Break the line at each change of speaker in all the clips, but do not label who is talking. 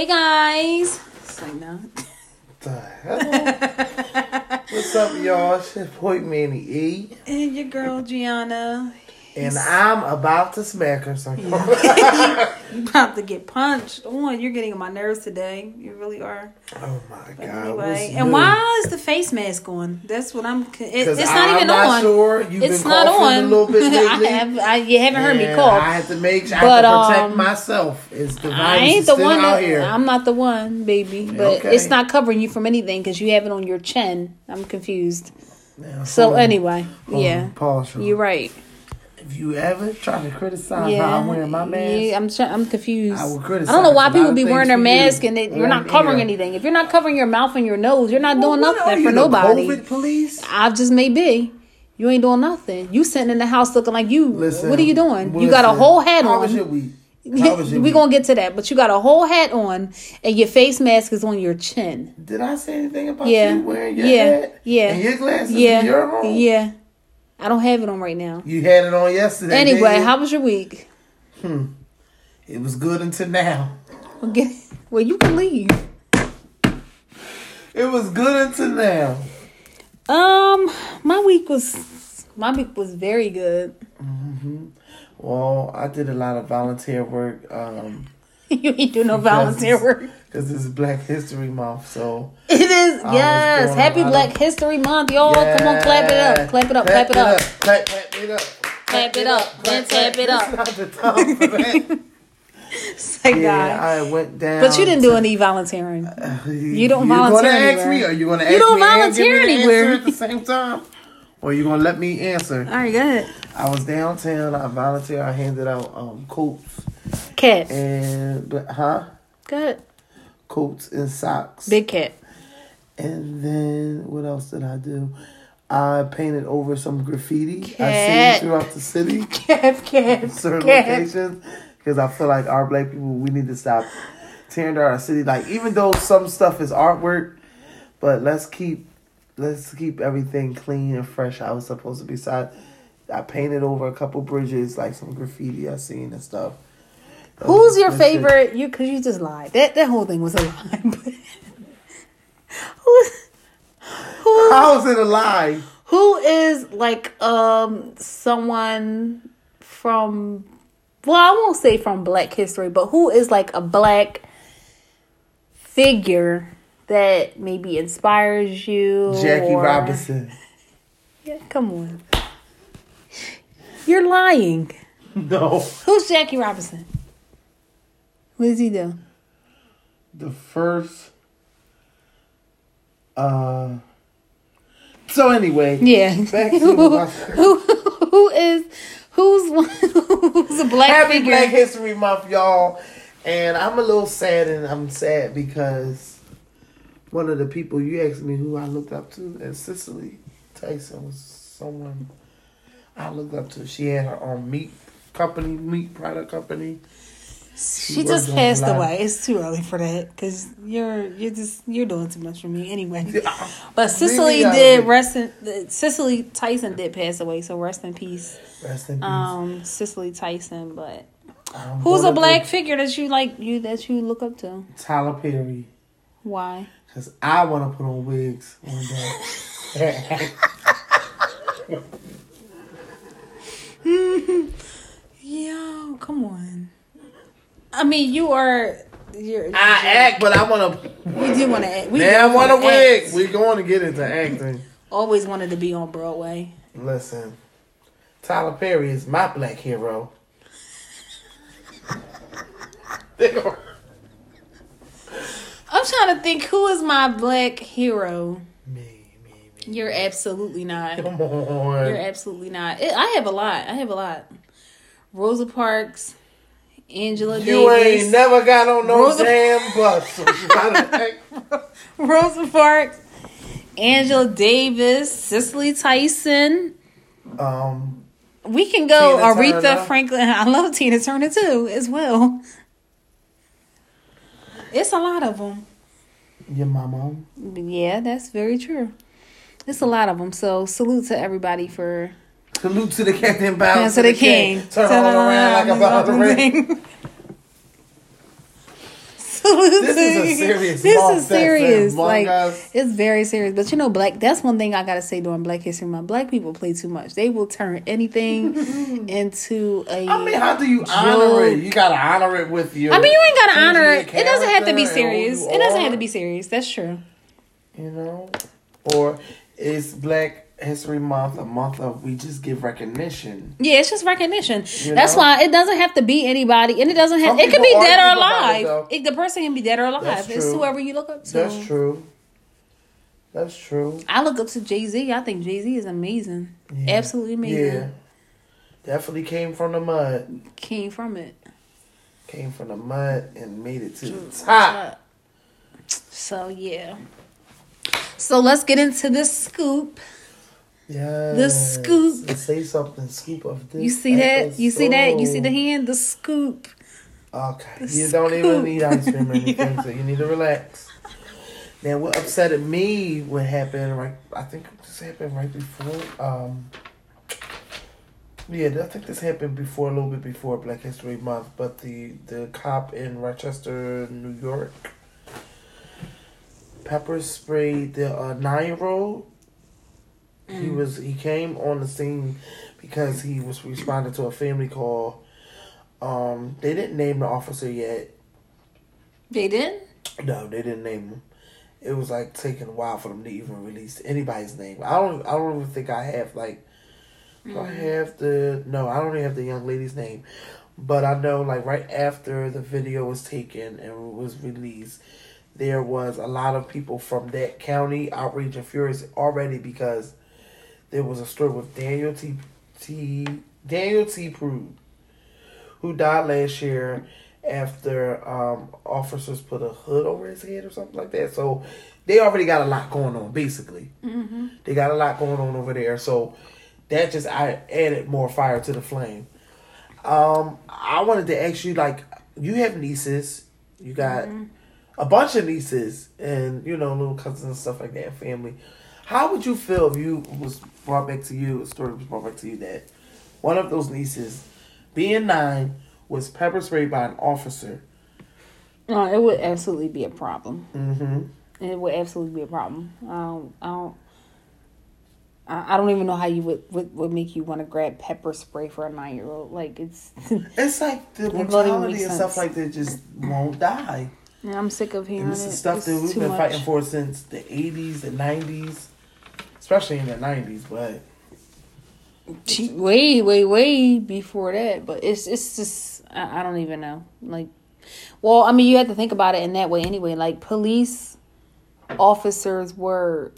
Hey guys. Say no.
The hell? What's up, y'all? It's your boy Manny E.
And your girl Gianna.
And I'm about to smack her some.
You about to get punched. Oh, you're getting on my nerves today. You really are.
oh my
But
god.
anyway, and
new?
why is the face mask on? That's what I'm. It, it's not
I'm
even
not
on.
Sure. You've
it's
been
not on.
a little bit lately.
I have. I, you haven't heard me cough.
I have to make sure
But,
I have to protect
um,
myself. It's the
I ain't
is
the one.
out
That,
here.
I'm not the one, baby. But
Okay.
it's not covering you from anything because you have it on your chin. I'm confused.
Now,
So
on.
anyway, yeah.
Pause.
you're right.
If you ever try to criticize
Yeah,
how I'm wearing my mask,
yeah, I'm I'm confused.
I will criticize I
don't know why people be wearing their
you
mask and it, you're not covering anything. If you're not covering your mouth and your nose, you're not doing
What are
nothing for
the
nobody.
COVID police?
I just may be. You ain't doing nothing. You sitting in the house looking like you.
Listen,
what are you doing? you got a whole hat
How was your
on.
week? How was your
we
week?
gonna get to that, but you got a whole hat on and your face mask is on your chin.
Did I say anything about
Yeah,
you wearing your
yeah,
hat
yeah,
and your glasses
yeah,
in your home?
yeah. I don't have it on right now.
You had it on yesterday.
Anyway, how was your week? Hmm.
it was good until now.
Well, get, well, you can leave.
It was good until now.
Um, my week was my week was very good. Mhm.
Well, I did a lot of volunteer work um,
you ain't do no volunteer work.
Because it's Black History Month. So
It is
was
yes. Happy Black History Month, y'all! Oh, Come on, clap it up, clap it up, clap it up.
clap, clap it up,
Clap it up, then tap it up.
Not the time for that.
Say
yeah,
God.
I went down.
But you didn't do any volunteering.
You
don't volunteer.
You're gonna ask me, or you gonna ask me?
You don't
me
volunteer
me the
anywhere.
answer at the same time, or you gonna let me answer?
All right, good.
I was downtown. I volunteered. I handed out um, coats
Cat,
and but huh,
good.
Coats and socks.
Big cat.
And then what else did I do? I painted over some graffiti I
Cat.
seen throughout the city,
Cat, cat,
certain
cat.
locations, because I feel like our black people we need to stop tearing down our city. Like even though some stuff is artwork, but let's keep let's keep everything clean and fresh. I was supposed to be side. I painted over a couple bridges, like some graffiti I seen and stuff.
Who's your favorite? You because you just lied. That that whole thing was a lie. Who who
How is it a lie?
who is like um someone from well I won't say from Black history, but who is like a black figure that maybe inspires you?
Jackie
or-
Robinson.
Yeah, come on. You're lying.
No.
Who's Jackie Robinson? What does he do?
the first uh so anyway
Yeah. who, who, who is who's one who's a black
happy
figure?
black history month y'all and i'm a little sad and i'm sad because one of the people you asked me who i looked up to and cicely tyson was someone i looked up to she had her own meat company meat product company
she just passed away. It's too early for that because you're you're just you're doing too much for me anyway. But Cicely
Leave me out of
did rest in Cicely Tyson did pass away, so rest in peace,
rest in peace
um, Cicely Tyson. But who's a black figure that you like you that you look up to?
tyler perry
Why?
Cause I want to put on wigs one day.
Yo, come on. I mean, you are. You're,
I act, but I want to.
We do want to act. We
Now I want
wanna
wig.
act.
We're going to get into acting.
Always wanted to be on Broadway.
Listen, Tyler Perry is my black hero.
I'm trying to think who is my black hero.
me, me, me.
You're absolutely not.
Come on.
You're absolutely not. I have a lot. I have a lot. Rosa Parks, Angela
You
Davis, You
ain't never got on no
Rosa-
damn bus. So you gotta act.
Rosa Parks, Angela Davis, Cicely Tyson.
um,
We can go
Tina
Aretha
Turner.
Franklin. I love Tina Turner too, as well. It's a lot of them.
your mama.
Yeah, that's very true. It's a lot of them. So salute to everybody for
Salute to the captain, bow
Dance
to the king. Turn on around like a ball of ring. This is a serious
This is serious. Like
us.
it's very serious. But you know, black. That's one thing I gotta say during Black History Month. Black people play too much. They will turn anything into a.
I mean, how do you honor it? You gotta honor it with you.
I mean, you ain't gotta honor it. It doesn't have to be
character and who
serious. It doesn't have to be serious. That's true.
You know, or is Black History Month a month of we just give recognition?
Yeah, it's just recognition.
You
That's
know?
why it doesn't have to be anybody, and it doesn't have.
Some
It could be dead or alive. It, the person can be dead or alive. It's whoever you look up to.
That's true. That's true.
I look up to Jay Z. I think Jay Z is amazing.
Yeah.
Absolutely amazing.
Yeah, definitely came from the mud.
Came from it.
Came from the mud and made it to the top.
So yeah. So let's get into the scoop.
Yeah.
The scoop.
Say something. Scoop of this.
You see that? You see that? You see the hand? The scoop.
Okay.
The
You don't even need ice cream or anything, so you need to relax. Now, what upset me, what happened, right? I think this happened right before. Um, yeah, I think this happened before, a little bit before Black History Month, but the, the cop in Rochester, New York, pepper sprayed the uh, nine year old. He was he came on the scene because he was responding to a family call. Um, they didn't name the officer yet.
They didn't.
No, they didn't name him. It was like taking a while for them to even release anybody's name. I don't. I don't even think I have like. do I have the no. I don't even have the young lady's name, but I know like right after the video was taken and was released, there was a lot of people from that county outraged and furious already because there was a story with Daniel T. T. Daniel T. Prude, who died last year after um, officers put a hood over his head or something like that. So they already got a lot going on, basically.
Mm-hmm.
They got a lot going on over there. So that just I added more fire to the flame. Um, I wanted to ask you, like, you have nieces, you got a bunch of nieces, and you know, little cousins and stuff like that, family. How would you feel if you was brought back to you, a story was brought back to you that one of those nieces, being nine, was pepper sprayed by an officer?
No, it would absolutely be a problem.
Mm-hmm.
It would absolutely be a problem. I don't. I don't. I don't even know how you would would, would make you want to grab pepper spray for a nine year old. Like it's.
It's like the brutality and stuff like that just won't die.
Yeah, I'm sick of hearing
And this
it.
is stuff
It's
that we've been
much.
fighting for since the 80s, the 90s, especially in the 90s. But
Gee, Way, way, way before that. But it's it's just I, I don't even know. Like, well, I mean, you have to think about it in that way anyway. Like police officers were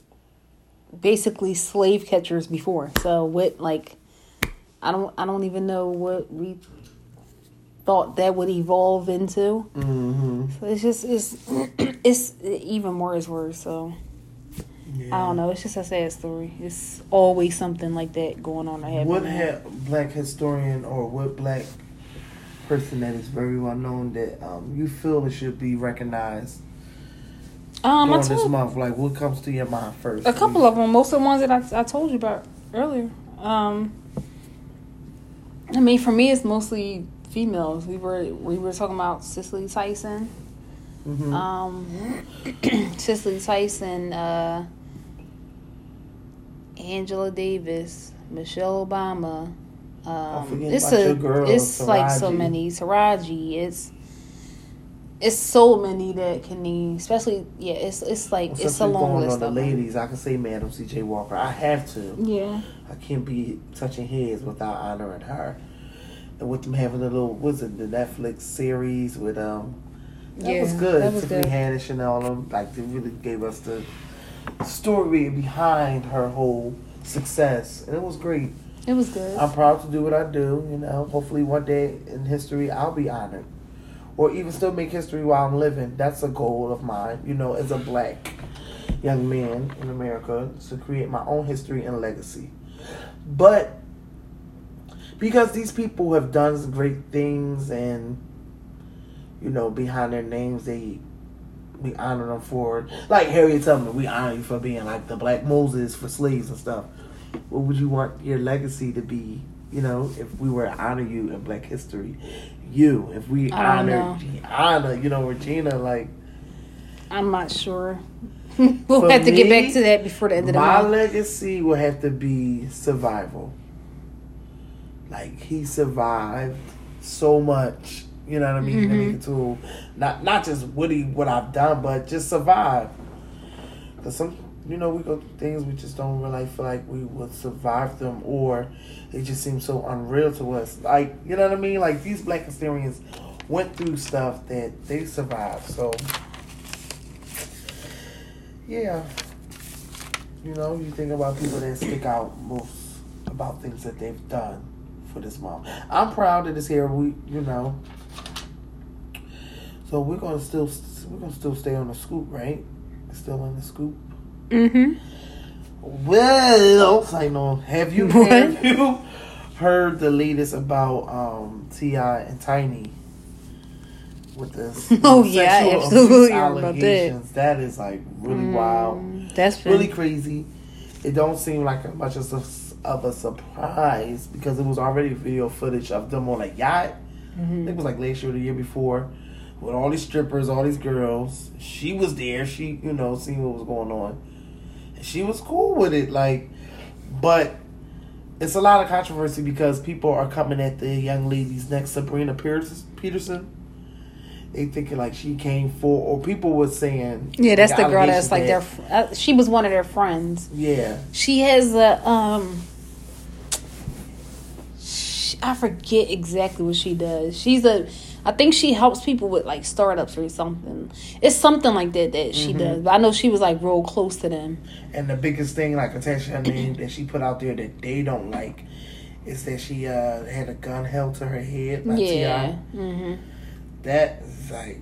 basically slave catchers before. So what like I don't I don't even know what we thought that would evolve into.
mm-hmm.
So it's just it's it's even more is worse. So
yeah.
I don't know. It's just a sad story. It's always something like that going on or.
What ha- black historian or what black person that is very well known that um, you feel it should be recognized
um,
during this month? Like, what comes to your mind first?
a couple of them. Most of the ones that I, I told you about earlier. Um, I mean, for me, it's mostly females. We were we were talking about Cicely Tyson.
Mhm.
Um, Cicely Tyson, uh, Angela Davis, Michelle Obama. Um, it's a
girl,
it's like so many Taraji. It's it's so many that can name. Especially yeah, it's it's like
Well,
it's a long list
the
of
ladies. I can say Madam C.J. Walker. I have to.
Yeah.
I can't be touching heads without honoring her. And with them having a little, was it the Netflix series with um, that
Yeah,
was good.
that was
Tiffany
good.
Haddish and all them, like they really gave us the story behind her whole success, and it was great.
It was good.
I'm proud to do what I do. You know, hopefully one day in history I'll be honored, or even still make history while I'm living. That's a goal of mine. You know, as a black young man in America, to create my own history and legacy. But because these people have done great things, and you know, behind their names, they we honor them for it. Like Harriet Tubman, we honor you for being like the Black Moses for slaves and stuff. What would you want your legacy to be? You know, if we were to honor you in Black history, you? If we honor
know.
You know, Regina, like
I'm not sure. we'll have to get back to that before the end of the
my
month.
legacy will have to be survival. Like he survived so much, you know what I mean, to
Mm-hmm.
it to not not just what he what I've done, but just survive. Cause some you know we go through things we just don't really feel like we would survive them, or it just seems so unreal to us. Like you know what I mean? Like these Black historians went through stuff that they survived. So yeah, you know, you think about people that stick out most about things that they've done for this month. I'm proud of this here. We, you know, so we're gonna still we're gonna still stay on the scoop, right? Still in the scoop.
Mm-hmm.
Well, I know. Have you
What?
have you heard the latest about um T.I. and Tiny with this?
Oh, yeah, absolutely
allegations? That is like really wild.
Mm, That's been,
really crazy. It don't seem like much of a, of a surprise because it was already video footage of them on a yacht. I think it was like last year or the year before with all these strippers, all these girls. She was there. She, you know, seeing what was going on. And she was cool with it. Like, but it's a lot of controversy because people are coming at the young lady's next, Sabrina Peterson. They thinking like she came for, or people were saying,
Yeah, that's
like,
the girl that's like
allegations
their. Uh, she was one of their friends.
Yeah.
She has a um. sh I forget exactly what she does. She's a. I think she helps people with like startups or something. It's something like that that she does. But I know she was like real close to them.
And the biggest thing, like attached to her name, that she put out there that they don't like, is that she uh, had a gun held to her head by
yeah.
Ti.
hmm
That is like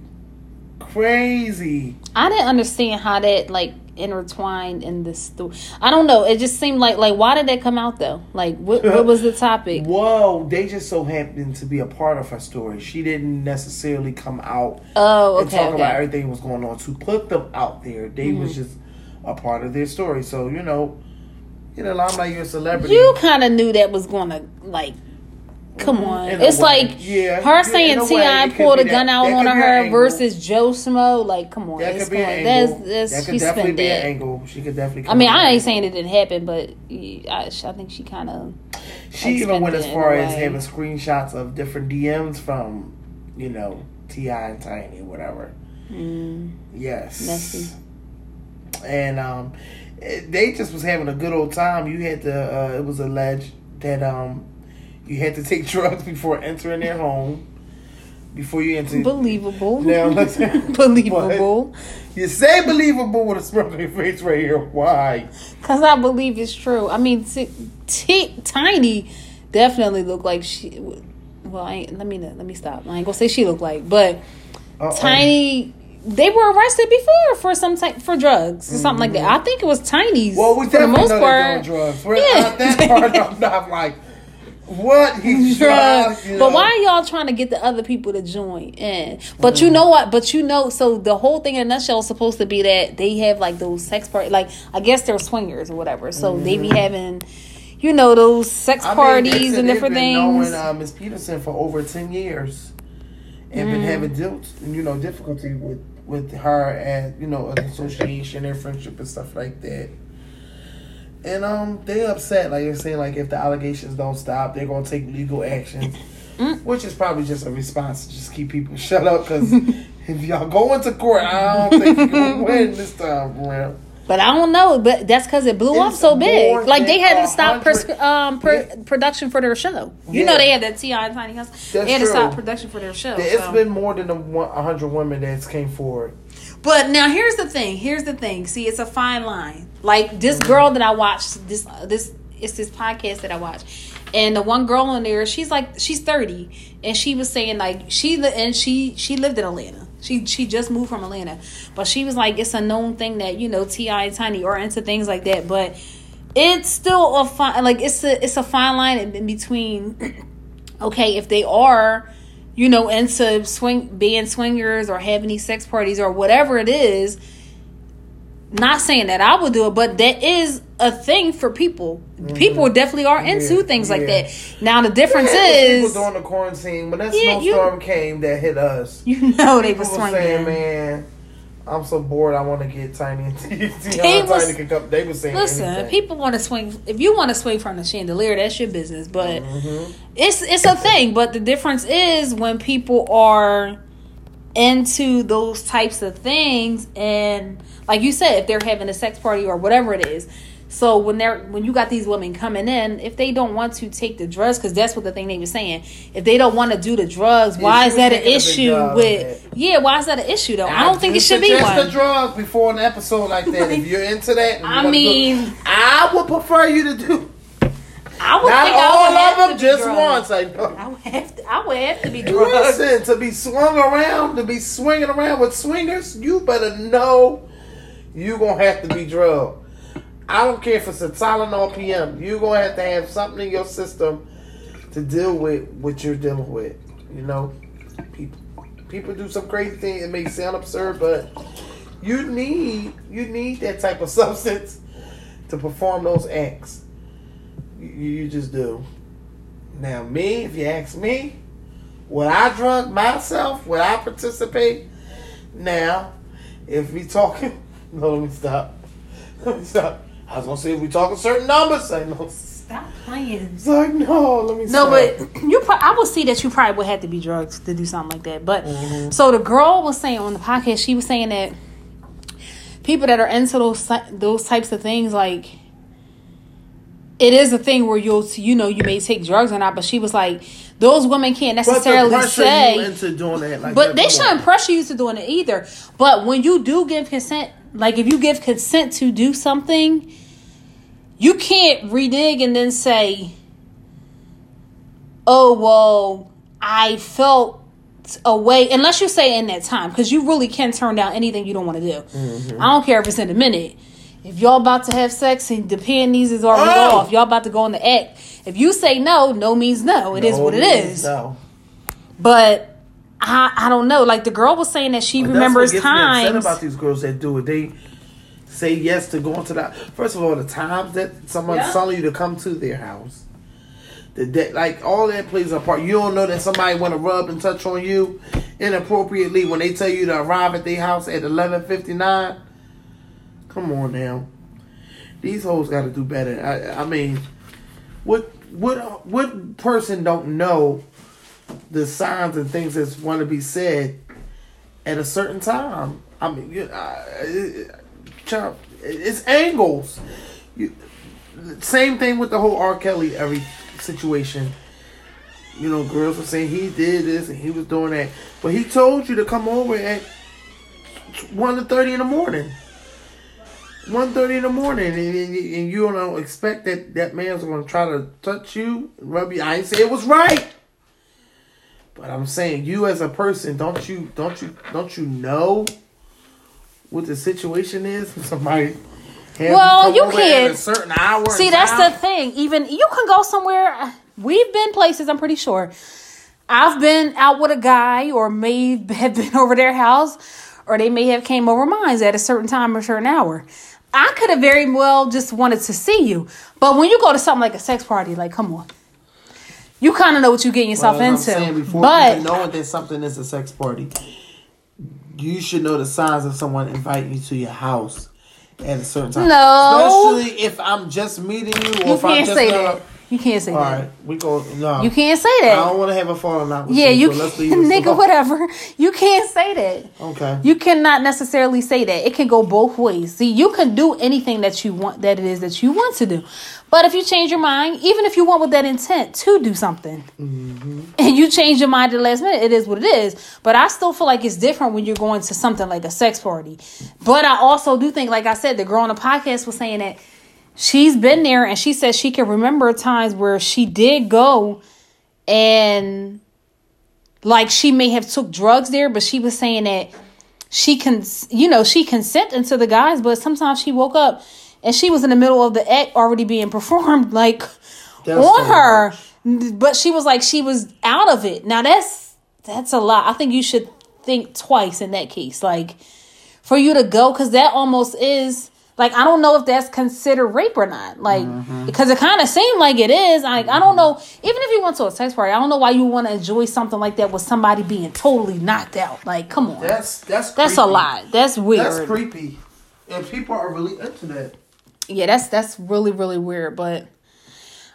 crazy.
I didn't understand how that like intertwined in the story. I don't know. It just seemed like like why did that come out though? Like what what was the topic?
Whoa, they just so happened to be a part of her story. She didn't necessarily come out
Oh, okay.
and
okay,
talk about everything that was going on to put them out there. They was
Mm-hmm.
just a part of their story. So you know, you know, I'm like you're a celebrity.
You kind of knew that was gonna like. Come on, it's like
yeah.
her saying T.I. pulled a gun
that-
out
that
on her
an
versus Joe Smo. Like, come on,
that could be
come
an angle.
That's that's
that
she
could definitely be an
that.
angle. She could definitely.
I mean, I ain't saying it didn't happen, but I, I think she kind of.
She even went as far as having screenshots of different DMs from, you know, T.I. and Tiny, whatever.
Mm,
Yes.
Messy.
And um, they just was having a good old time. You had to. Uh, it was alleged that um, you had to take drugs before entering their home. Before you enter.
believable.
Now
believable.
You say believable with a smirk on your face right here. Why?
Cause I believe it's true. I mean, t- t- Tiny definitely looked like she. Well, I ain't, let me let me stop. I ain't gonna say she looked like, but
Uh-oh.
Tiny. They were arrested before for some type for drugs or something like that. I think it was Tiny's.
Mm-hmm. Well, we
for the most
know
part.
drugs. We're,
Yeah.
uh, that part, I'm not like, what? He's
drugs.
you
But why are y'all trying to get the other people to join in? But
Mm-hmm.
you know what? But you know, so the whole thing in a nutshell is supposed to be that they have like those sex parties. Like I guess they're swingers or whatever. So they be having, you know, those sex
Mm-hmm. I mean,
parties and different
been
things.
Knowing uh, Miss Peterson for over ten years, and
Mm.
been having dealt, you know, difficulty with with her and you know an association and friendship and stuff like that. And um, they upset, like you're saying, like if the allegations don't stop, they're gonna take legal action,
Mm.
which is probably just a response to just keep people shut up. Because if y'all go into court, I don't think you're gonna win this time around.
but I don't know. But that's because it blew up so big. Like they had to stop pers- um, per-
Yeah.
production for their show. You
Yeah.
know they had that T.I. and Tiny House.
That's
They had to stop production for their show.
It's
so.
been more than a hundred women that's came forward.
But now here's the thing. Here's the thing. See, it's a fine line. Like this mm-hmm. girl that I watched. This this it's this podcast that I watched, and the one girl in there, she's like she's thirty, and she was saying like she and she she lived in Atlanta. She she just moved from Atlanta, but she was like it's a known thing that you know T.I. and Tiny are into things like that, but it's still a fine like it's a it's a fine line in, in between. okay, if they are you know, into swing being swingers or having these sex parties or whatever it is, not saying that I would do it, but that is a thing for people. People definitely are into
Mm-hmm. Yeah,
things like
yeah.
that. Now the difference
Yeah,
is,
people during the quarantine when that snowstorm came that hit us.
you know, they were
were saying,
swinging.
"Man, I'm so bored. I want to get tiny and
They was-
can come." They were saying,
Listen,
anything.
people want to swing. If you want to swing from the chandelier, that's your business. But
Mhm.
it's it's a thing. But the difference is when people are into those types of things, and like you said, if they're having a sex party or whatever it is. So when they're when you got these women coming in, if they don't want to take the drugs, because that's what the thing they were saying. If they don't want to do the drugs, why is that an
making a big
issue with? Yeah, why is that an issue though? I don't think it should be one.
the drugs before an episode like that. if you're into that,
I
wanna do-
mean-
I would prefer you to do
I would
not
think I
all
would have
of them, just
drugged.
once. I know.
I would have to. I would have to be drugged.
Listen, to be swung around, to be swinging around with swingers, you better know you gonna have to be drugged. I don't care if it's a Tylenol PM. You're gonna have to have something in your system to deal with what you're dealing with. You know, people people do some crazy things. It may sound absurd, but you need you need that type of substance to perform those acts. You, you just do. Now, me, if you ask me, would I drug myself? Would I participate? Now, if we talking, no, let me stop. Let me stop. I was gonna say if we talking certain numbers, I know.
Stop playing.
It's like no, let me.
No,
stop.
but you. Pro- I would see that you probably would have to be drugged to do something like that. But
Mhm.
so the girl was saying on the podcast, she was saying that people that are into those those types of things, like it is a thing where you'll you know you may take drugs or not. But she was like, those women can't necessarily
pressure
say.
you into doing that, like
But
that,
they
come
shouldn't pressure you to doing it either. But when you do give consent, like if you give consent to do something, you can't redig and then say, "Oh well, I felt a way." Unless you say in that time, because you really can turn down anything you don't want to do.
Mm-hmm.
I don't care if it's in a minute. If y'all about to have sex and the panties is already
Oh!
off, y'all about to go in the act. If you say no, no means no. It is
No,
what it is.
No.
But I I don't know. Like the girl was saying that she remembers
that's what gets me upset
times.
about these girls that do it. They say yes to going to that. First of all, the times that someone's
Yeah.
telling you to come to their house, the day, like all that plays a part. You don't know that somebody want to rub and touch on you inappropriately when they tell you to arrive at their house at eleven fifty nine. Come on now, these hoes got to do better. I, I mean, what what what person don't know the signs and things that's want to be said at a certain time. I mean, you, uh, it- it's angles. You, same thing with the whole R. Kelly every situation. You know, girls were saying he did this and he was doing that, but he told you to come over at one to thirty in the morning. One thirty in the morning, and, and, and you don't expect that that man's going to try to touch you, rub you. I ain't say it was right. But I'm saying you as a person, don't you don't you don't you know what the situation is? Somebody
Well, you can't.
certain hour.
See, that's the thing. Even you can go somewhere. We've been places. I'm pretty sure. I've been out with a guy, or may have been over their house, or they may have came over mine at a certain time or certain hour. I could have very well just wanted to see you, but when you go to something like a sex party, like come on, you kind of know what you're getting yourself
Well,
into.
Before,
but
knowing that something is a sex party, you should know the signs of someone inviting you to your house at a certain time.
No.
especially if I'm just meeting you, or
you
if I'm
can't
just
say
gonna-
that. You can't say
All
that.
right, we go. No,
You can't say that.
I don't want to have a falling out. With you.
Yeah, you
so let's
can, nigga,
alone.
whatever. You can't say that.
Okay.
You cannot necessarily say that. It can go both ways. See, you can do anything that you want, that it is that you want to do. But if you change your mind, even if you want with that intent to do something, mm-hmm. and you change your mind at the last minute, it is what it is. But I still feel like it's different when you're going to something like a sex party. But I also do think, like I said, the girl on the podcast was saying that she's been there and she says she can remember times where she did go and like she may have took drugs there, but she was saying that she can, you know, she consented to the guys, but sometimes she woke up and she was in the middle of the act already being performed, like
That's
on her. But she was like she was out of it. Now that's that's a lot. I think you should think twice in that case. Like for you to go because that almost is like I don't know if that's considered rape or not. Like mm-hmm. because it kind of seemed like it is. Like I don't mm-hmm. know. Even if you went to a sex party, I don't know why you want to enjoy something like that with somebody being totally knocked out. Like come on,
That's that's
that's a
creepy.
lot. That's weird.
That's creepy. And people are really into that.
yeah, that's that's really really weird. But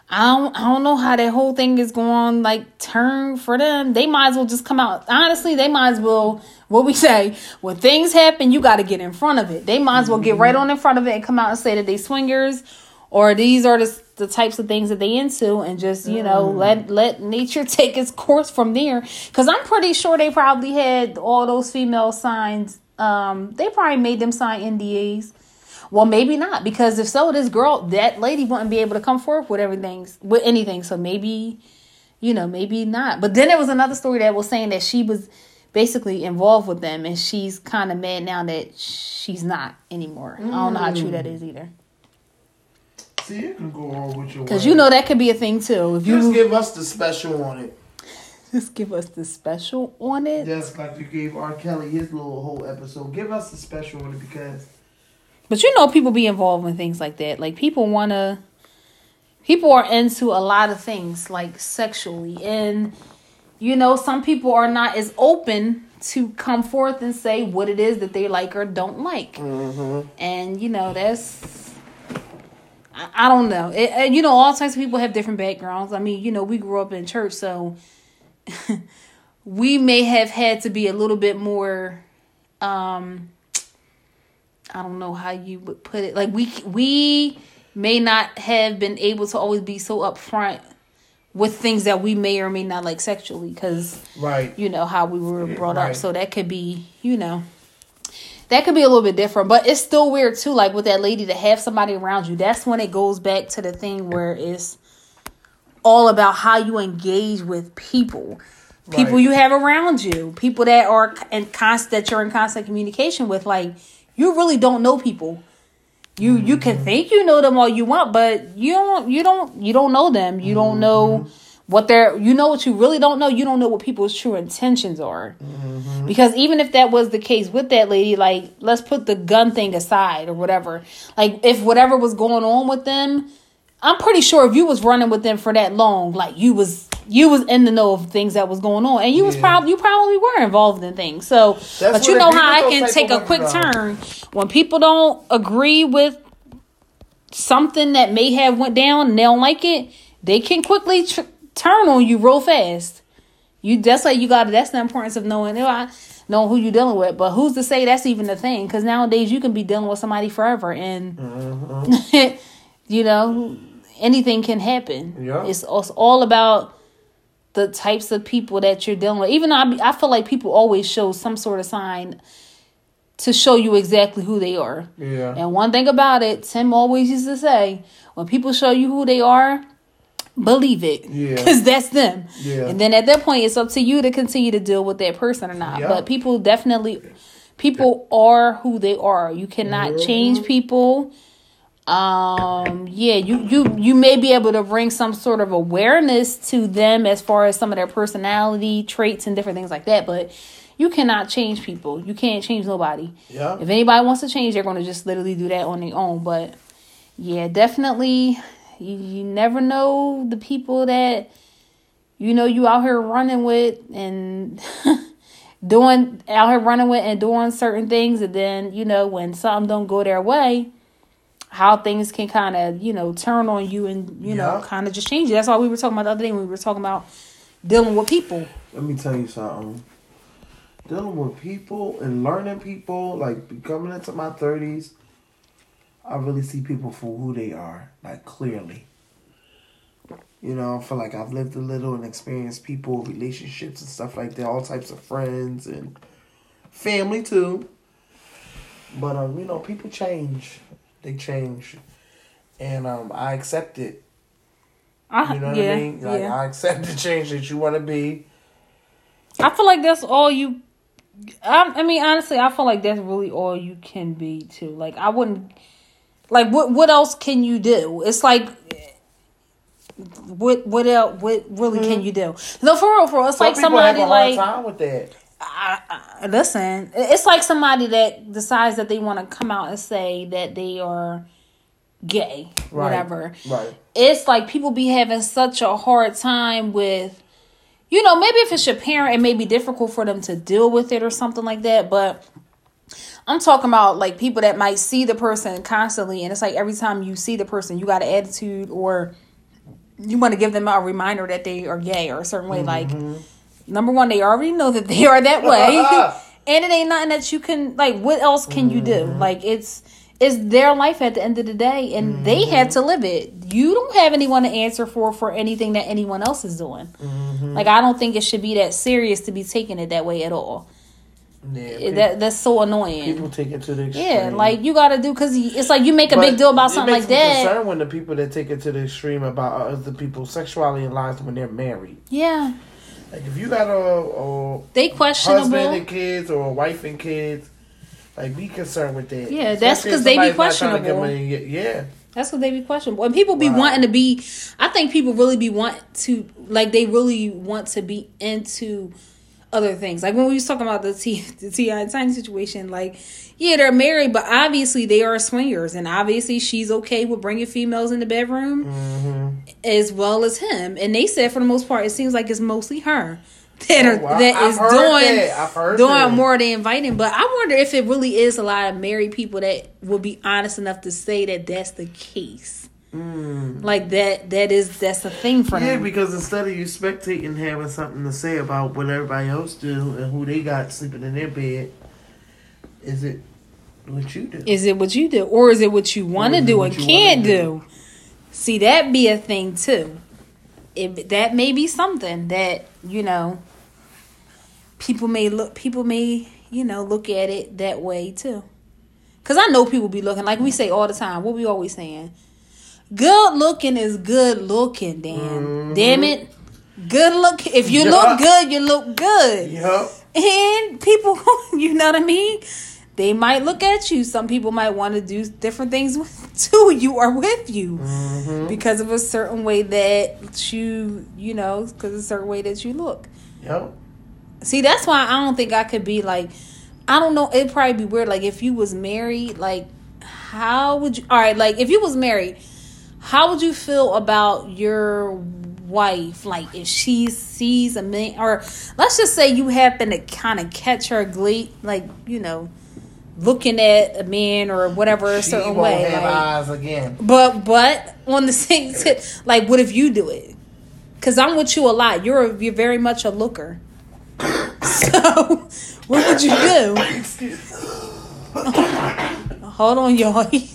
I don't I don't know how that whole thing is going like turn for them. They might as well just come out. Honestly, they might as well. What we say when things happen, you got to get in front of it. They might as well get right on in front of it and come out and say that they swingers or these are the the types of things that they into and just you know let let nature take its course from there because i'm pretty sure they probably had all those female signs um they probably made them sign ndas well, maybe not because if so, this girl, that lady, wouldn't be able to come forth with everything, with anything. So maybe, you know, maybe not. But then there was another story that was saying that she was basically involved with them, and she's kind of mad now that she's not anymore. I don't know how true that is either,
See, you can go on with your
because you know that could be a thing too. If you
Just give us the special on it.
just give us the special on it.
Just like you gave R. Kelly his little whole episode. Give us the special on it because
But you know, people be involved in things like that. Like people want to. People are into a lot of things, like sexually, and you know, some people are not as open to come forth and say what it is that they like or don't like.
Mm-hmm.
And you know, that's. I, I don't know. It, and, you know, all types of people have different backgrounds. I mean, you know, we grew up in church, so we may have had to be a little bit more. um I don't know how you would put it. Like we we may not have been able to always be so upfront with things that we may or may not like sexually because
right.
you know how we were brought up. So that could be you know that could be a little bit different, but it's still weird too. Like with that lady to have somebody around you. That's when it goes back to the thing where it's all about how you engage with people. People
Right.
you have around you, people that are in constant that you're in constant communication with. Like you really don't know people. You you can mm-hmm. think you know them all you want, but you don't you don't you don't know them. You don't mm-hmm. know what they're you know what you really don't know. You don't know what people's true intentions are. Mm-hmm. Because even if that was the case with that lady, like let's put the gun thing aside or whatever. Like if whatever was going on with them, I'm pretty sure if you was running with them for that long, like you was you was in the know of things that was going on, and you was probably you probably were involved in things. So, but you know how I can take a quick turn when people don't agree with something that may have went down and they don't like it. They can quickly tr- turn on you real fast. You that's like you got that's the importance of knowing know, knowing who you're dealing with. But who's to say that's even the thing? Because nowadays you can be dealing with somebody forever, and
Mm-hmm.
you know anything can happen.
Yeah.
It's, it's all about the types of people that you're dealing with. Even though I, be, I feel like people always show some sort of sign to show you exactly who they are.
Yeah.
And one thing about it, Tim always used to say, when people show you who they are, believe it.
Yeah.
Because that's them.
Yeah.
And then at that point, it's up to you to continue to deal with that person or not.
Yeah.
But people definitely, people are who they are. You cannot change people. Um, yeah, you, you, you may be able to bring some sort of awareness to them as far as some of their personality traits and different things like that. But you cannot change people. You can't change nobody.
Yeah.
If anybody wants to change, they're going to just literally do that on their own. But yeah, definitely, you, you never know the people that you know you out here running with and doing out here running with and doing certain things, and then you know when something don't go their way, how things can kind of you know turn on you and you know kind of just change you. That's why we were talking about the other day when we were talking about dealing with people.
Let me tell you something. Dealing with people and learning people, like becoming into my thirties, I really see people for who they are, like clearly. You know, I feel like I've lived a little and experienced people, relationships and stuff like that, all types of friends and family too. But um, you know, people change. They change. And um I accept it.
I,
You know what
yeah,
I mean? Like
yeah.
I accept the change that you wanna be.
I feel like that's all you. I, I mean, honestly, I feel like that's really all you can be too. Like, I wouldn't. Like, what what else can you do? It's like, what what else? What really can you do? No, for real, for real. It's
Some
like somebody like
time with that.
I, I, listen, it's like somebody that decides that they want to come out and say that they are gay,
Right.
whatever.
Right.
It's like people be having such a hard time with, you know, maybe if it's your parent, it may be difficult for them to deal with it or something like that. But I'm talking about like people that might see the person constantly, and it's like every time you see the person, you got an attitude or you want to give them a reminder that they are gay or a certain way. Like, mm-hmm. Number one, they already know that they are that way, uh-huh. and it ain't nothing that you can like. What else can you do? Mm-hmm. Like, it's it's their life at the end of the day, and mm-hmm. they had to live it. You don't have anyone to answer for for anything that anyone else is doing. Mm-hmm. Like, I don't think it should be that serious to be taking it that way at all.
Yeah, people,
that that's so annoying.
people take it to the extreme.
yeah, like you got to do because it's like you make a
But
big deal about something like that.
Concerned when the people that take it to the extreme about other people's sexuality and lives when they're married.
Yeah,
Like if you got a, a
they
husband
questionable.
and kids or a wife and kids, like be concerned with that.
Yeah, that's
because
they be
somebody's not to get
questionable.
Yeah,
That's what they be questionable. And people be
Wow.
wanting to be. I think people really be want to like they really want to be into other things. Like when we was talking about the T the T.I. and Tiny situation, like yeah, they're married, but obviously they are swingers, and obviously she's okay with bringing females in the bedroom
Mm-hmm.
as well as him. And they said for the most part, it seems like it's mostly her that are
Oh, wow.
that is doing
that.
Doing
that.
more than inviting. But I wonder if it really is a lot of married people that would be honest enough to say that that's the case. Like that that is that's a thing for
Mm. yeah. Because instead of you spectating, having something to say about what everybody else do and who they got sleeping in their bed, is it what you do?
Is it what you do, or is it what you want to do and can't
wanna
do? See, that be a thing too. It, that may be something that you know people may look. People may you know look at it that way too. Cause I know people be looking like we say all the time. What we always saying? Good looking is good looking. Damn,
Mm-hmm.
damn it. Good look. If you
Yeah.
look good, you look good.
Yup.
And people, you know what I mean? They might look at you. Some people might want to do different things with, to you or with you
Mm-hmm.
because of a certain way that you, you know, because of a certain way that you look.
Yup.
See, that's why I don't think I could be like, I don't know. It'd probably be weird. Like if you was married, like how would you? All right, like if you was married, how would you feel about your wife? Like if she sees a man, or let's just say you happen to kind of catch her glee, like you know, looking at a man or whatever a
She
certain
won't
way.
have
like,
eyes again.
but but on the same tip, like what if you do it? Cause I'm with you a lot. You're a, you're very much a looker. So what would you do? Excuse Hold on, y'all. He,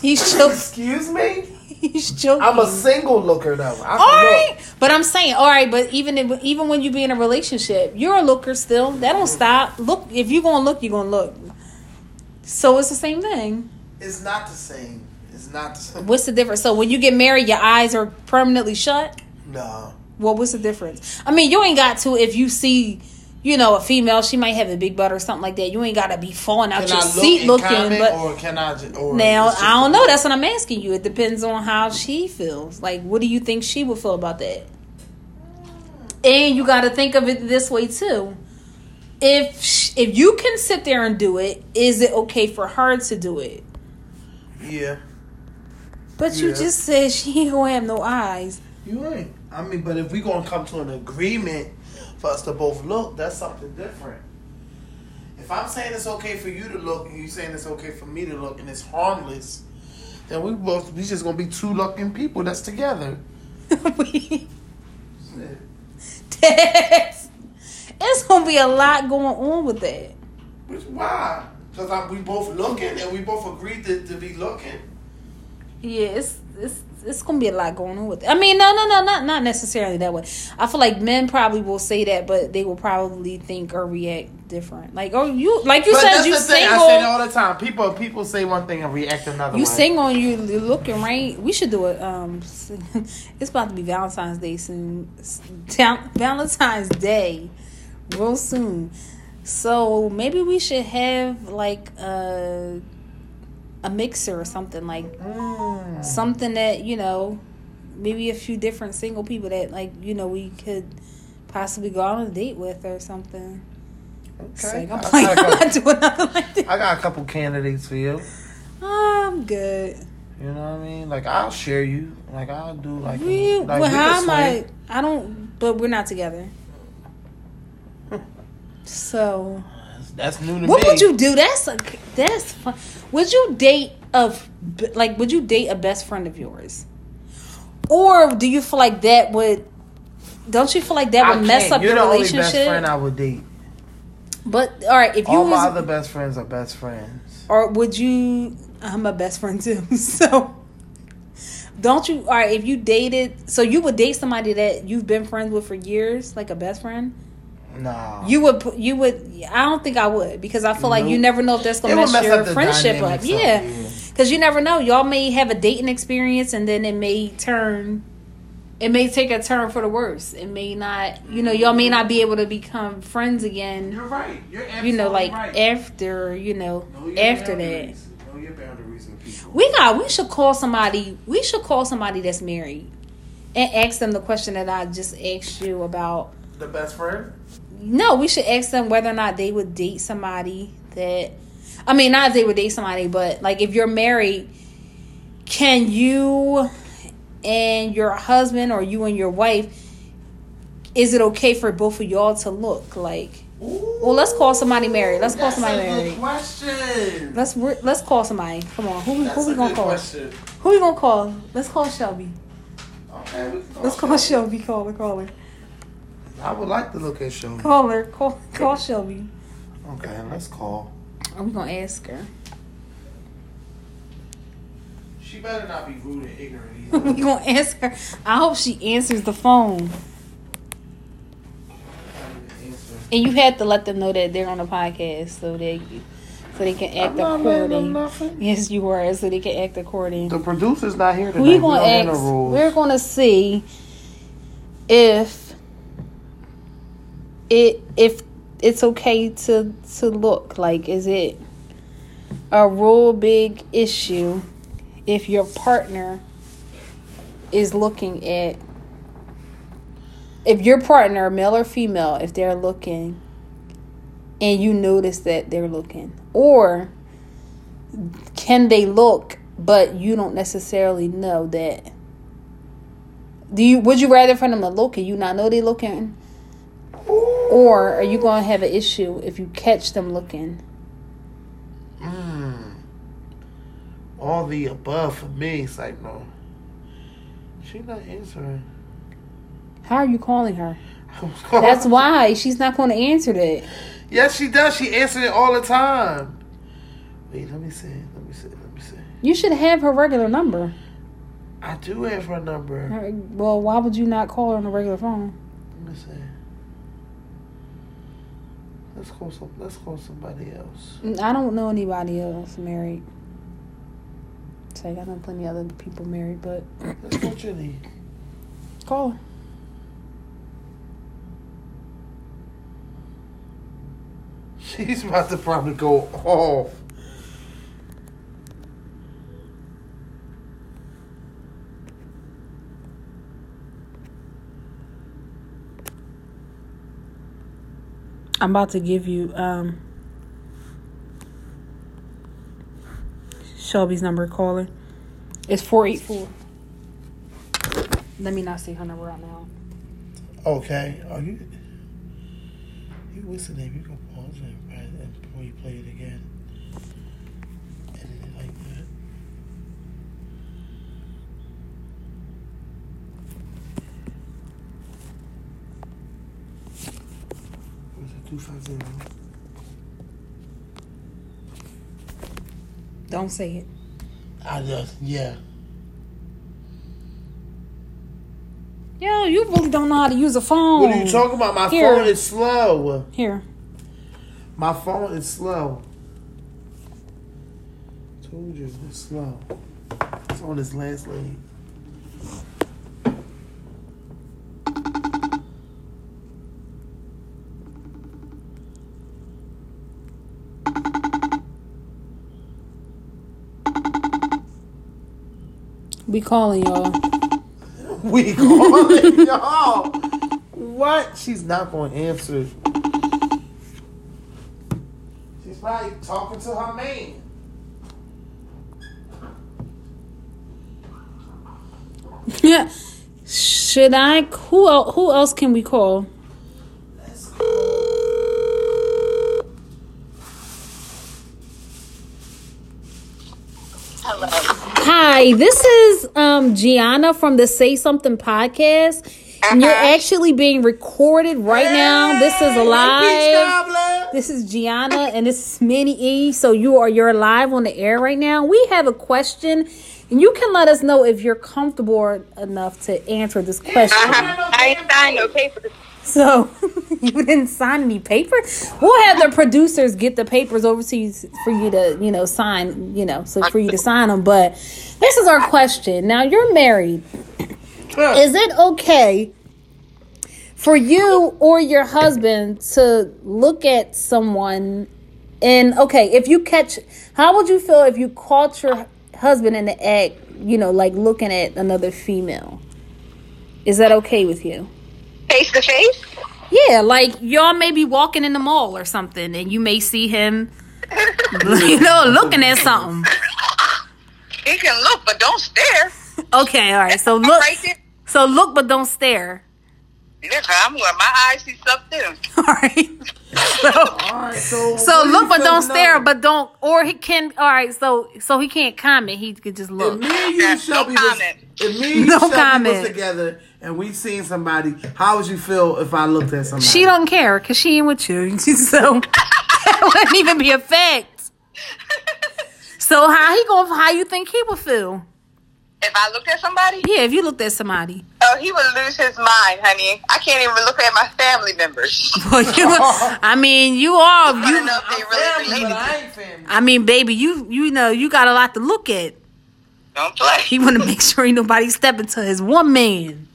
he's choking.
Excuse me.
He's joking.
I'm a single looker though. I
all right, but I'm saying, all right, but even if, even when you be in a relationship, you're a looker still. That don't stop. Look, if you're gonna look, you're gonna look. So it's the same thing.
It's not the same. It's not the same.
What's the difference? So when you get married, your eyes are permanently shut.
No.
Well, what's the difference? I mean, you ain't got to if you see, you know, a female, she might have a big butt or something like that. You ain't got to be falling out
Can
your
look
seat
and
looking. But
or can I? ju- Or
now
just
I don't know. That's what I'm asking you. It depends on how she feels. Like, what do you think she would feel about that? And you got to think of it this way too. If sh- if you can sit there and do it, is it okay for her to do it?
Yeah.
But you just said she ain't gonna have no eyes.
You ain't. I mean, but if we gonna come to an agreement for us to both look, that's something different. If I'm saying it's okay for you to look and you're saying it's okay for me to look and it's harmless, then we both we just gonna be two looking people that's together.
That's- it's gonna be a lot going on with that.
Which why? Because we both looking and we both agreed to, to be looking.
Yeah, it's it's it's gonna be a lot going on with it. I mean, no, no, no, not not necessarily that way. I feel like men probably will say that, but they will probably think or react different. Like, oh, you like you
but
said, you
thing. I say it all the time. People people say one thing and react another.
You
way.
single and you you looking right. We should do it. Um, it's about to be Valentine's Day soon. Valentine's Day, real soon. So maybe we should have like a a mixer or something like
Mm.
something that you know maybe a few different single people that like you know we could possibly go on a date with or something
Okay.
I'm playing.
got
I'm
a
not
couple,
doing nothing like.
I got a couple candidates for you.
I'm good.
You know what I mean? Like I'll share you. Like I'll do like.
We,
like
well, how am I? I don't. But we're not together. So,
That's new to
what
me.
would you do? That's a, that's fun. Would you date a like? Would you date a best friend of yours, or do you feel like that would? Don't you feel like that
I
would mess
can't.
up
You're
your
the only best friend I would date.
but all right, if you
All
was,
my other best friends are best friends.
or would you? I'm a best friend too, so. Don't you? All right, if you dated, so you would date somebody that you've been friends with for years, like a best friend.
Nah.
You would, you would. I don't think I would because I feel like you never know if that's gonna
It
mess,
mess
your
up
friendship up.
dynamics
Yeah,
yeah.
because you never know. Y'all may have a dating experience and then it may turn. It may take a turn for the worse. It may not. You know, y'all may not be able to become friends again.
You're right. You're absolutely
You know, like
right.
after you know
Know your
after that.
Know your boundaries with people.
We got. We should call somebody. We should call somebody that's married, and ask them the question that I just asked you about.
The best friend?
No, we should ask them whether or not they would date somebody that. I mean, not if they would date somebody, but like if you're married, can you and your husband or you and your wife? Is it okay for both of y'all to look like? Well, let's call somebody married. Let's call somebody married.
question.
Let's let's call somebody. Come on, who
That's
who we gonna call?
question.
Who we gonna call? Let's call Shelby.
Okay, can
Let's call Shelby. Call her. Call her.
I would like to look at Shelby.
Call her. Call call Shelby.
Okay, let's call.
Are we gonna ask her?
She better not be rude and ignorant
we
either.
gonna ask her. I hope she answers the phone. And you had to let them know that they're on the podcast so they so they can act
I'm not letting them
according. Yes, you were, so they can act according.
The producer's not here tonight.
We
We
gonna
don't have no
ask. We're gonna see if it if it's okay to to look like is it a real big issue if your partner is looking at if your partner male or female if they're looking and you notice that they're looking? Or can they look but you don't necessarily know that? Do you would you rather for them to look and you not know they looking or are you going to have an issue if you catch them looking
Mm. All the above for me. It's like no. She not answering.
how are you calling her that's why she's not going to answer that
Yes, she does. She answers it all the time. Wait, let me see. Let me see. Let me see.
you should have her regular number
I do have her number.
well why would you not call her on a regular phone
Let me see. Let's call some. Let's call somebody else.
Mm, i don't know anybody else married say i know plenty of other people married but
Let's call Jenny.
call her
She's about to probably go off.
I'm about to give you um Shelby's number caller. It's four eight four. Let me not say her number out now.
Okay. Are you? You listening? You can pause it right and play it again. Edit it like that. Was it two five zero?
Don't um say it.
Ah, I just yeah.
Yo, you really don't know how to use a phone.
What are you talking about? My
Here.
phone is slow.
Here.
My phone is slow. Told you it's slow. It's on this last leg.
We calling y'all.
We calling y'all. What? She's not going to answer. She's probably talking to her man.
Yeah. Should I? Who Who else can we call? Hi, this is um Gianna from the Say Something podcast. And you're
Uh-huh.
actually being recorded right now. This is live. This is Gianna and this is Minnie E. So you are you're live on the air right now. We have a question and you can let us know if you're comfortable enough to answer this question.
Uh-huh. I ain't signed no papers.
So you didn't sign any paper. We'll have the producers get the papers over to you for you to, you know, sign, you know, so for you to sign them. But this is our question. Now you're married. Is it okay for you or your husband to look at someone and okay, if you catch how would you feel if you caught your husband in the act, you know, like looking at another female? Is that okay with you?
Face to face?
Yeah, like y'all may be walking in the mall or something, and you may see him, you know, looking at something.
He can look, but don't stare.
Okay, all right. So look, so look, but don't stare.
Look, I'm where my eyes see stuff too.
All right. So,
All right, so
so look, but don't stare,
now?
but don't, or he can. All right, so so he can't comment. He could just
If
look.
me and you,
No
Shelby, was,
comment.
if me and you,
No
Shelby
comment.
was together and we seen somebody, how would you feel if I looked at somebody?
She don't care because she ain't with you. So that wouldn't even be a fact. So how he going? How you think he would feel?
If I looked at somebody,
Yeah, if you looked at somebody.
oh, he would lose his mind, honey. I can't even look at my family members.
Well, you, I mean, you are.
You,
you
know if they really
Family,
related.
I family.
I mean, baby, you you know you got a lot to look at.
Don't play.
He want to make sure ain't nobody stepping to his one man.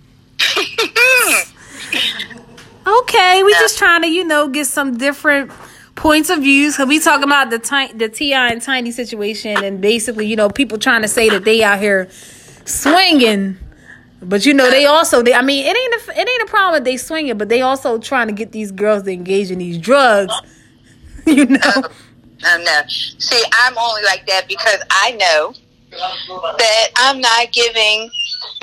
Okay, we just trying to you know get some different points of views. Cause we talking about the ti- the T.I and Tiny situation, and basically you know people trying to say that they out here swinging. But you know they also they I mean it ain't a, it ain't a problem that they swing it, but they also trying to get these girls to engage in these drugs. You know.
Um, um, I know. See, I'm only like that because I know that I'm not giving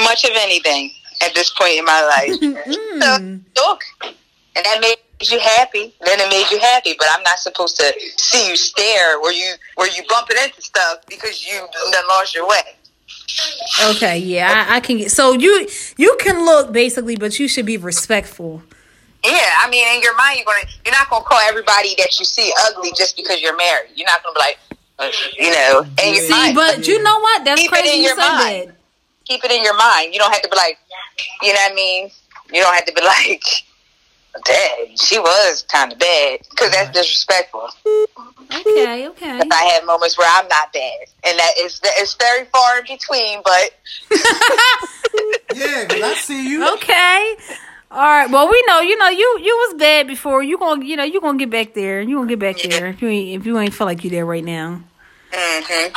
much of anything at this point in my life. so, mm. look, and that made you happy, then it made you happy. But I'm not supposed to see you stare where you where you bumping into stuff because you lost your way.
Okay, yeah, I, I can get. So you you can look basically, but you should be respectful.
Yeah, I mean, in your mind, you're gonna you're not gonna call everybody that you see ugly just because you're married. You're not gonna be like, you know, in your
See,
mind.
but you know what? That's
Keep it
crazy
in
you
your
said
mind.
that.
keep it in your mind. You don't have to be like, you know what I mean? You don't have to be like, dang, she was kind of bad. Because that's disrespectful.
Okay, okay.
But I had moments where I'm not bad. And that is it's very far in between, but
Yeah, because I see you.
okay. All right. Well, we know. You know, you you was bad before. You gonna you know you gonna get back there. You gonna get back there if you ain't if you ain't feel like you there right now.
hmm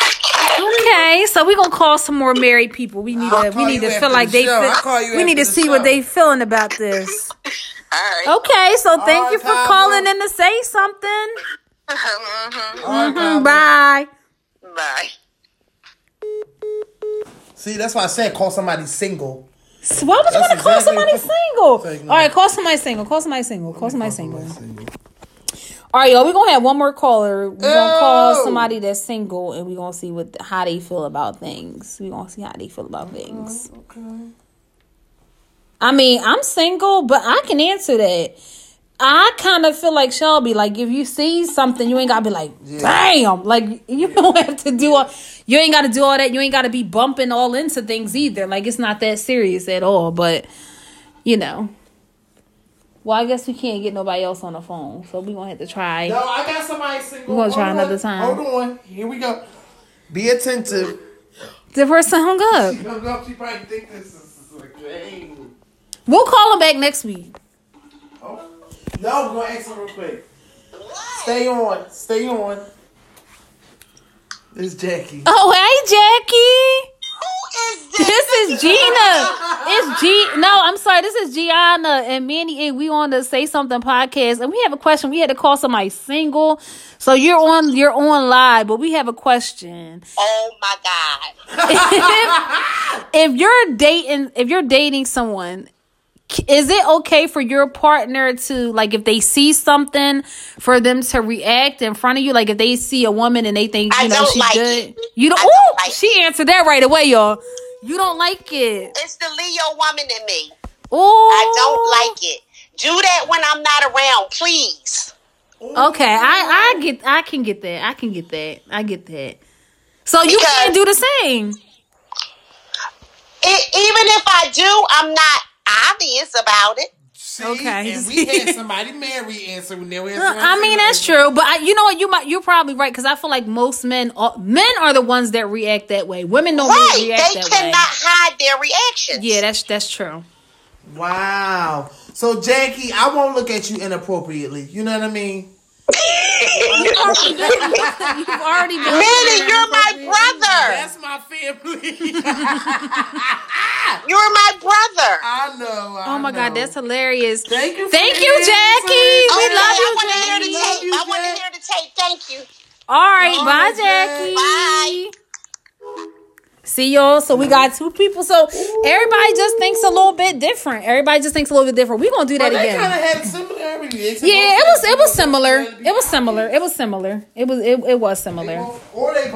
Okay, so we gonna call some more married people. We need to we need to feel like
the
they feel,
I'll call you
we need to
after the
see what they feeling about this.
All right.
Okay, so thank
right,
you for calling in to say something.
Mhm.
All right,
Mhm,
Pablo.
Bye.
Bye.
See, that's why I said call somebody single.
So why would you want to call somebody
what-
single?
Take no-
All right, call somebody single. Call somebody single. Call somebody single. All right, y'all. We're gonna have one more caller. We're gonna call
Oh.
somebody that's single, and we're gonna see what how they feel about things. We're gonna see how they feel about things.
Okay.
I mean, I'm single, but I can answer that. I kind of feel like Shelby. Like if you see something, you ain't gotta be like, damn. Like you don't have to do all. You ain't gotta do all that. You ain't gotta be bumping all into things either. Like it's not that serious at all. But you know. Well, I guess we can't get nobody else on the phone, so we gonna have to try.
No, I got somebody single.
We're gonna try
Hold on.
another time.
Hold on. Here we go. Be attentive.
The person hung up.
She hung up. She probably think this is like, hey.
We'll call him back next week.
Oh. No, we're gonna ask him real quick. Stay on. Stay on. This is Jackie.
Oh, hey, Jackie.
Who is this?
This is Gina. It's G. No, I'm sorry. This is Gianna and Manny, and we on the Say Something podcast, and we have a question. We had to call somebody single, so you're on you're on live, but we have a question.
Oh my god!
if you're dating, if you're dating someone, is it okay for your partner to like if they see something for them to react in front of you? Like if they see a woman and they think you
I
know she's
like
good,
it.
you don't.
Don't like
she answered that right away, y'all. You don't like it.
It's the Leo woman in me.
Ooh,
I don't like it. Do that when I'm not around, please.
Okay, I I get I can get that. I can get that. I get that. So you
Because-
can't do the same.
It, even if I do, I'm not obvious about it.
See?
Okay.
And we had somebody Mary answer when they were
I mean that's true, but I, you know what? You might you're probably right because I feel like most men are, men are the ones that react that way. Women don't
Right.
really react
They
that
cannot hide their reactions.
Yeah, that's that's true.
Wow. So Jackie, I won't look at you inappropriately. You know what I mean?
You've already been.
Manny, you're my brother.
That's my family.
You're my brother.
I know. I
Oh my god, that's hilarious.
Thank you.
Thank you, Jackie.
answer.
We
Okay,
love
I
you,
want to hear the tape. I want to hear the tape. Thank you.
All right,
All
bye,
right, Jack.
Jackie.
Bye.
See y'all. So we got two people. So everybody just thinks a little bit different. Everybody just thinks a little bit different. We gonna do that again.
kind of had similarities.
Yeah, it was it was similar. It was similar. It was similar. It was it, it was similar.
both- or they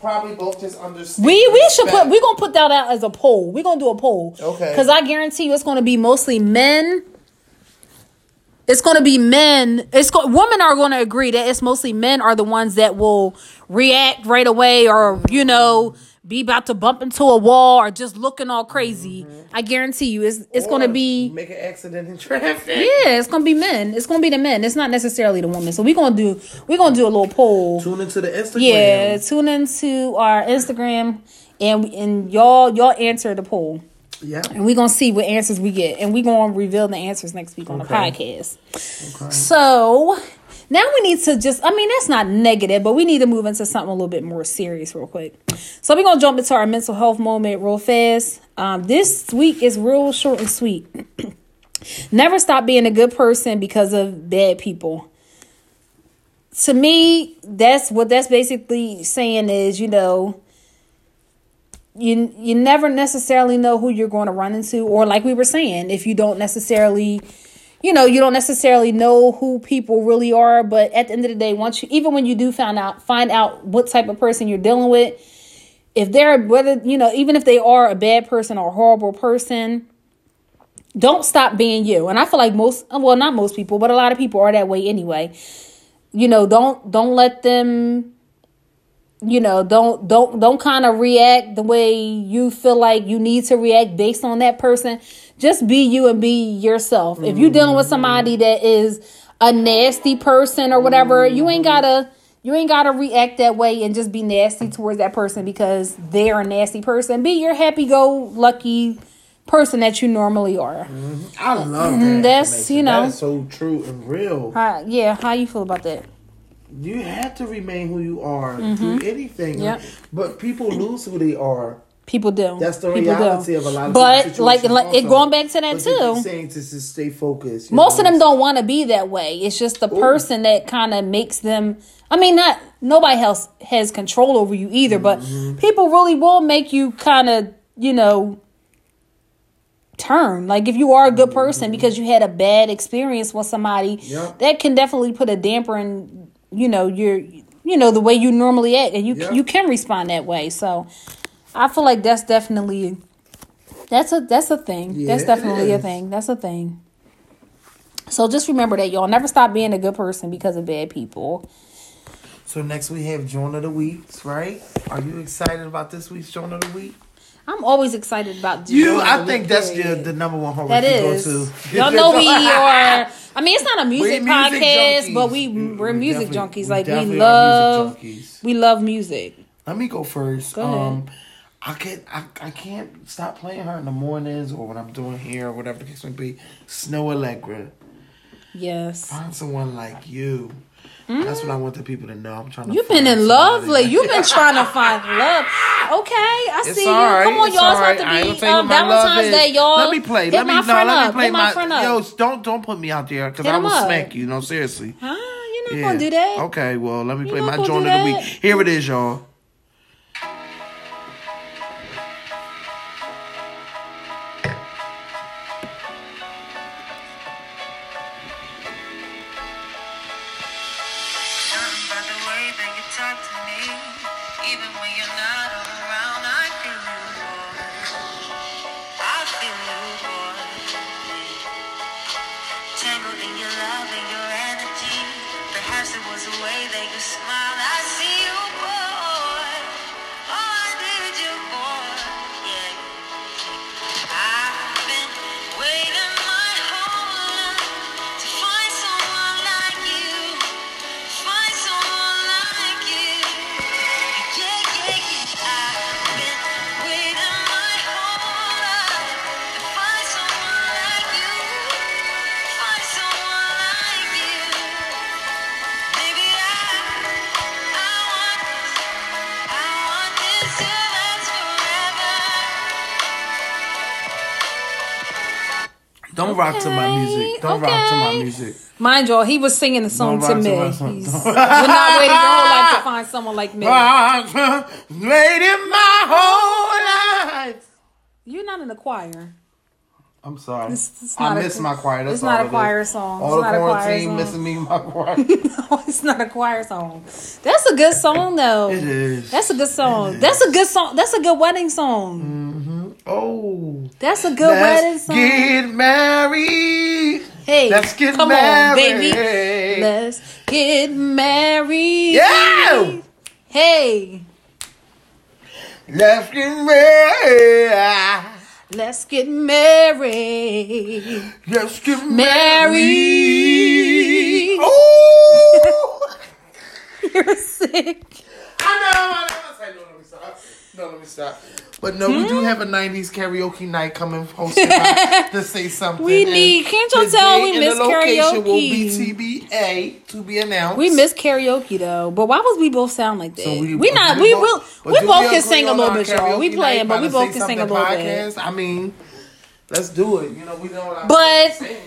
probably both just understand.
We we should put
respect.
we gonna put that out as a poll. We gonna do a poll.
Okay.
Because I guarantee you, it's gonna be mostly men. It's gonna be men. It's go- women are gonna agree that it's mostly men are the ones that will react right away, or you know, be about to bump into a wall, or just looking all crazy. Mm-hmm. I guarantee you, it's it's gonna be.
make an accident in traffic.
Yeah, it's gonna be men. It's gonna be the men. It's not necessarily the women. So we're gonna do we're gonna do a little poll.
Tune into the Instagram.
Yeah, tune into our Instagram and and y'all y'all answer the poll.
Yeah.
And we're gonna see what answers we get. And we're gonna reveal the answers next week on the podcast.
Okay.
podcast. So now we need to just I mean that's not negative, but we need to move into something a little bit more serious real quick. So we're gonna jump into our mental health moment real fast. Um, this week is real short and sweet. Never stop being a good person because of bad people to me, that's what that's basically saying is, you know, you you never necessarily know who you're going to run into, or like we were saying, if you don't necessarily, you know, you don't necessarily know who people really are. But at the end of the day, once you, even when you do find out, find out what type of person you're dealing with, if they're whether you know, even if they are a bad person or a horrible person, don't stop being you. And I feel like most, well, not most people, but a lot of people are that way anyway you know don't don't let them you know don't don't don't kind of react the way you feel like you need to react based on that person. Just be you and be yourself. If you're dealing with somebody mm-hmm. that is a nasty person or whatever you ain't mm-hmm. gotta you ain't gotta react that way and just be nasty towards that person because they're a nasty person. Be your happy-go-lucky person that you normally are. Mm-hmm.
I love that.
Mm, that's, you know.
That is so true and real.
How, yeah how you feel about that
You have to remain who you are through anything.
Mm-hmm. Yep.
But people lose who they are.
People do.
That's the
People
reality of a lot of
But like, like it going back to that
But
too.
saying to just stay focused.
Most
know?
of them don't want to be that way. It's just the person that kind of makes them. I mean, not nobody else has control over you either, but
Mm-hmm.
people really will make you kind of, you know, turn. Like if you are a good person because you had a bad experience with somebody,
Mm-hmm. Yep.
that can definitely put a damper in, you know, you're you know, the way you normally act, and you you can respond that way. So, I feel like that's definitely that's a that's a thing.
Yeah,
that's definitely a thing. That's a thing. So just remember that y'all never stop being a good person because of bad people.
So next we have Joan of the Weeks, right? Are you excited about this week's Joan of the Week?
I'm always excited about
You,
Joan of
I think that's the, the number one horror
That
you go to.
Y'all know we are. I mean, it's not a music,
music
podcast,
junkies.
but we
We-
we're
we
music junkies. Like we
are
love, we love music.
Let me go first.
Go
um, I can't. I, I can't stop playing her in the mornings or when I'm doing here or whatever the case may be. Snoh Aalegra.
Yes.
Find someone like you. That's what I want the people to know. I'm trying to.
You've been in love lately. You've been trying to find love. Okay, I
It's
see you.
right.
Come on,
it's
y'all.
all
It's
right.
about to be um,
my
Valentine's. Day, y'all.
Let me play. Let me no, let me play
Hit my, friend up.
Yo, don't don't put me out there because I will
up.
smack you. No, seriously.
Huh? You're not
Yeah.
gonna do that.
Okay, well, let me
You
play my joint of the week. Here it is, y'all. Rock to my music. Don't rock to my music.
Mind y'all, he was singing the song to
rock to
me.
my song.
He's, we're not waiting your whole life to find someone like me.
Waiting my whole life.
You're not in the choir.
I'm sorry.
It's- it's
I
not a-
my choir. That's
it's not a choir
is.
song.
All
It's
the
not a choir
quarantine
song.
missing me, my choir.
no, it's not a choir song. That's a good song though.
It is.
That's a good song. That's a good song. That's a good wedding song.
Oh.
That's a good wedding
Let's
song.
get married.
hey,
let's get
come
married.
on, baby. Let's get married.
Yeah.
Hey,
Let's get married.
let's get married.
Let's get
Married.
married. Oh.
You're sick.
I know. I know. I say, no, let me stop. No, let me stop. But no, we do have a hmm. '90s karaoke night coming hosted by to say something.
We need- can't y'all tell we miss
location Will
karaoke?
be TBA to be announced.
We miss karaoke though, but why was we both sound like that?
So
we,
we,
not. We will.
but
We
do
both can sing a little bit, y'all. We
karaoke
playing, but we both can sing a little bit.
podcast? I mean, let's do it. You know, we know what I'm
But-
saying.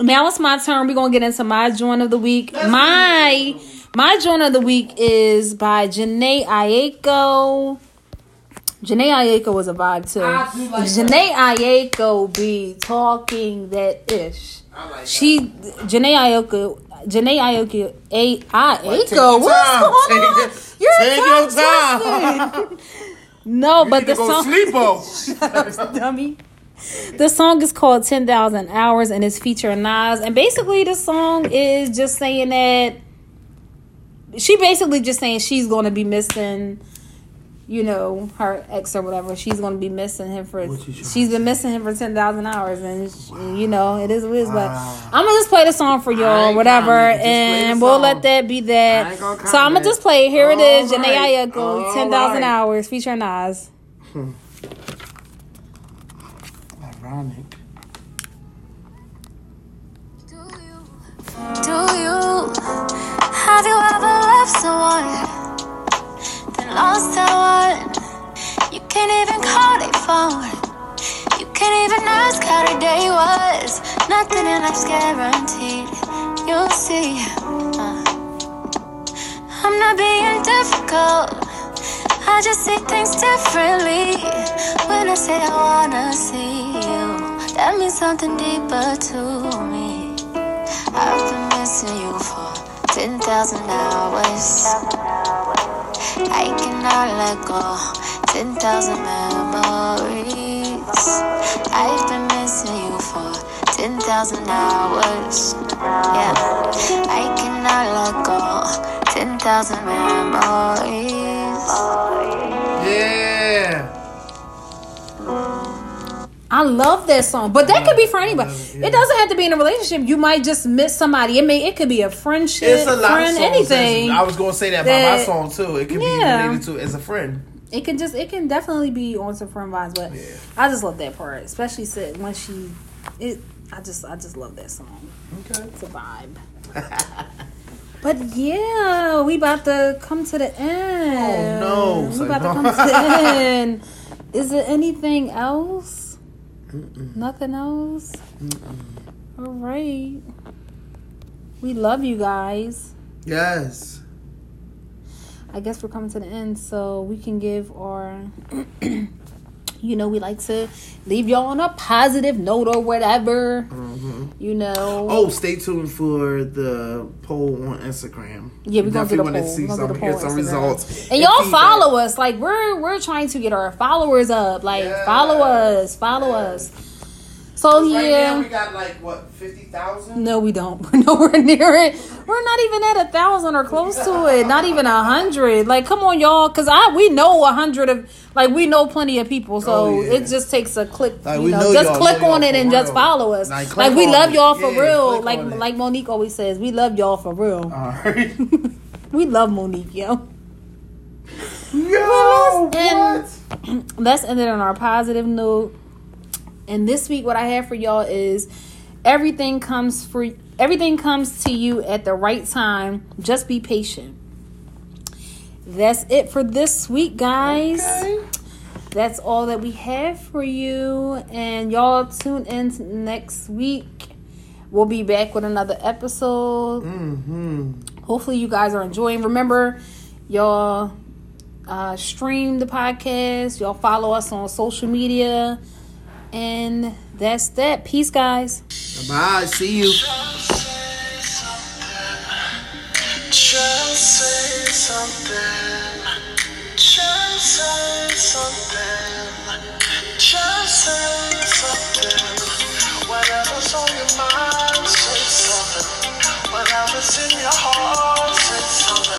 Now it's my turn. We're gonna get into my joint of the week. My my joint of the week is by Jhené Aiko. Jhené Aiko was a vibe too.
I do like
Jhené Aiko be talking that ish.
I like that.
She Jhené Aiko. Jhené Aiko, A I Aiko. What's going on?
your-
You're
take your time.
no,
You
but the song,
sleep oh. on.
dummy. The song is called 10,000 Hours and it's featuring Nas. And basically, the song is just saying that she basically just saying she's going to be missing, you know, her ex or whatever. She's going to be missing him for,
What you trying
she's
to
been missing him for 10,000 hours. And, sh you know, it is what it is. But
Wow.
I'm going to just play the song for y'all,
ain't
whatever.
comment. Just play the
And we'll
song.
let that be that. So I'm gonna just play it. Here it is.
All
Jhené
right.
Aiko,
All
10,000
right.
Hours featuring Nas. Hmm.
Ironic.
Do you, do you, have you ever loved someone, phone. You can't even ask how their day was. Nothing in life's guaranteed. You'll see. Uh, I'm not being difficult. I just see things differently. When I say I wanna see you, that means something deeper to me. I've been missing you for 10,000 hours. I cannot let go. 10,000 memories. I've been missing you for 10,000 hours. Yeah, I cannot let go. 10,000 memories.
Yeah.
I love that song, but that could be for anybody. It doesn't have to be in a relationship. You might just miss somebody. It may it could be a friendship,
It's a lot
friend,
of songs.
anything.
I was gonna say that, about my song too. It could
Yeah.
be related to as a friend.
It can just it can definitely be on some friend vibes, but
Yeah.
I just love that part, especially when she it. I just I just love that song.
Okay.
It's a vibe. But yeah, we about to come to the end.
Oh, no.
we about to come to the end. Is there anything else? Nothing else. All right. We love you guys.
Yes.
I guess we're coming to the end, so we can give our. you know, we like to leave y'all on a positive note or whatever. Mm-hmm. You know.
Oh, stay tuned for the poll on Instagram.
Yeah, we're gonna do the
Definitely wanna
poll.
see
We're
some, hear some
Instagram.
results.
And y'all follow us. Like we're we're trying to get our followers up. Like follow us, follow us. So
Right
yeah.
now we got like what fifty thousand.
No, we don't. We're nowhere near it. We're not even at a thousand or close to it. Not even a hundred. Like, come on, y'all, because I we know a hundred of like we know plenty of people. So
Oh, yeah.
it just takes a click.
Like,
you know,
know
just click on it
for
and just follow us.
Like,
Like, we love y'all for
Yeah,
real. Like like Monique always says, we love y'all for real.
All right.
We love Monique, yo.
Yo,
and-
what?
let's end it on our positive note. And this week, what I have for y'all is everything comes for everything comes to you at the right time. Just be patient. That's it for this week, guys.
Okay.
That's all that we have for you. And y'all tune in next week. We'll be back with another episode.
Mm-hmm.
Hopefully, you guys are enjoying. Remember, y'all uh, stream the podcast. Y'all follow us on social media. And that's that. Peace, guys.
Bye. See you.
Whatever's on your mind, say something. Whatever's in your heart, say something.